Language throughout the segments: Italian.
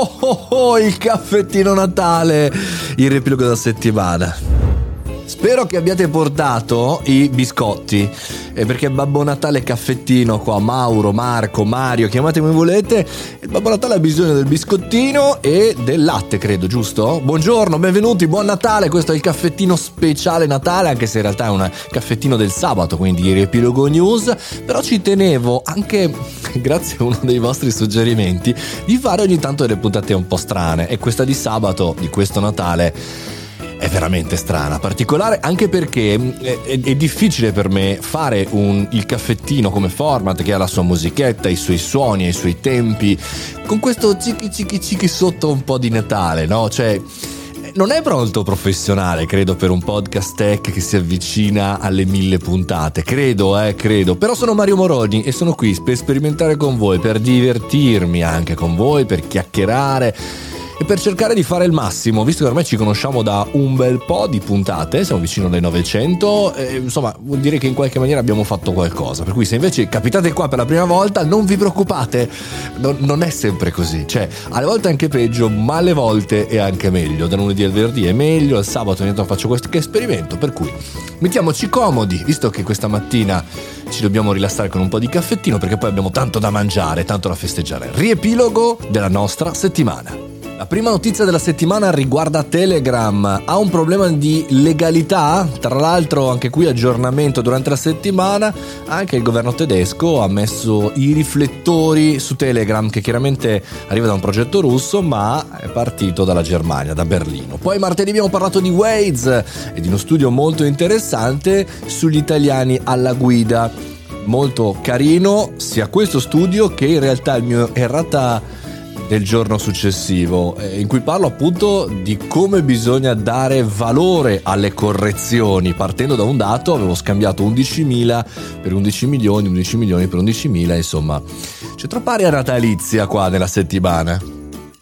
Oh, oh, oh, il caffettino Natale, il riepilogo della settimana. Spero che abbiate portato i biscotti, eh, perché Babbo Natale caffettino qua, Mauro, Marco, Mario, chiamate come volete, il Babbo Natale ha bisogno del biscottino e del latte, credo, giusto? Buongiorno, benvenuti, buon Natale, questo è il caffettino speciale Natale, anche se in realtà è un caffettino del sabato, quindi riepilogo news, però ci tenevo anche, grazie a uno dei vostri suggerimenti, di fare ogni tanto delle puntate un po' strane. E questa di sabato, di questo Natale è veramente strana, particolare anche perché mm, è, è, è difficile per me fare un, il caffettino come format che ha la sua musichetta, i suoi suoni, i suoi tempi, con questo cicchi cicchi cicchi sotto un po' di Natale, no? Cioè non è pronto professionale, credo, per un podcast tech che si avvicina alle mille puntate. Credo, eh, credo. Però sono Mario Moroni e sono qui per sperimentare con voi, per divertirmi anche con voi, per chiacchierare e per cercare di fare il massimo, visto che ormai ci conosciamo da un bel po' di puntate, siamo vicino alle 900, eh, insomma vuol dire che in qualche maniera abbiamo fatto qualcosa, per cui se invece capitate qua per la prima volta non vi preoccupate, non, non è sempre così, cioè alle volte anche peggio, ma alle volte è anche meglio, da lunedì al venerdì è meglio, al sabato ogni tanto faccio questo esperimento, per cui mettiamoci comodi, visto che questa mattina ci dobbiamo rilassare con un po' di caffettino perché poi abbiamo tanto da mangiare, tanto da festeggiare. Riepilogo della nostra settimana. La prima notizia della settimana riguarda Telegram. Ha un problema di legalità? Tra l'altro anche qui aggiornamento durante la settimana, anche il governo tedesco ha messo i riflettori su Telegram che chiaramente arriva da un progetto russo ma è partito dalla Germania, da Berlino. Poi martedì abbiamo parlato di Waze e di uno studio molto interessante sugli italiani alla guida. Molto carino sia questo studio che in realtà il mio errata del giorno successivo, eh, in cui parlo appunto di come bisogna dare valore alle correzioni. Partendo da un dato, avevo scambiato 11.000 per 11 milioni, 11 milioni per 11.000, insomma, c'è troppa aria natalizia qua nella settimana.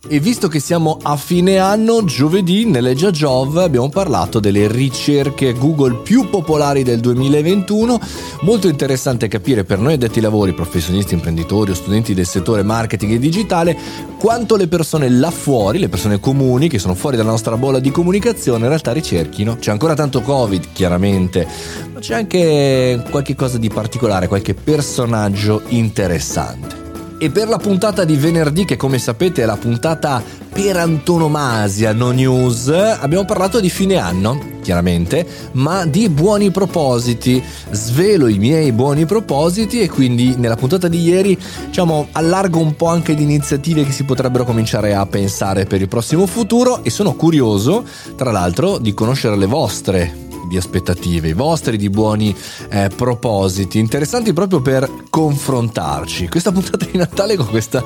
E visto che siamo a fine anno, giovedì nelle Jove abbiamo parlato delle ricerche Google più popolari del 2021. Molto interessante capire per noi addetti ai lavori, professionisti, imprenditori o studenti del settore marketing e digitale, quanto le persone là fuori, le persone comuni che sono fuori dalla nostra bolla di comunicazione, in realtà ricerchino. C'è ancora tanto Covid, chiaramente, ma c'è anche qualche cosa di particolare, qualche personaggio interessante. E per la puntata di venerdì, che come sapete è la puntata per antonomasia no news, abbiamo parlato di fine anno, chiaramente, ma di buoni propositi. Svelo i miei buoni propositi e quindi nella puntata di ieri, diciamo, allargo un po' anche di iniziative che si potrebbero cominciare a pensare per il prossimo futuro e sono curioso, tra l'altro, di conoscere le vostre di aspettative, i vostri di buoni eh, propositi, interessanti proprio per confrontarci. Questa puntata di Natale con questa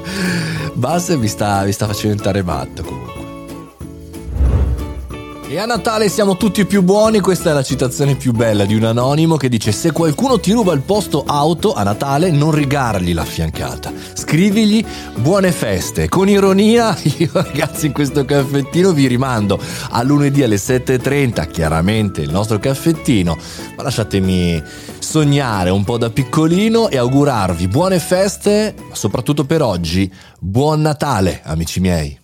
base vi sta, vi sta facendo entrare matto comunque. E a Natale siamo tutti più buoni, questa è la citazione più bella di un anonimo che dice se qualcuno ti ruba il posto auto a Natale non rigargli la fiancata, scrivigli buone feste. Con ironia io ragazzi in questo caffettino vi rimando a lunedì alle 7.30, chiaramente il nostro caffettino, ma lasciatemi sognare un po' da piccolino e augurarvi buone feste, soprattutto per oggi buon Natale amici miei.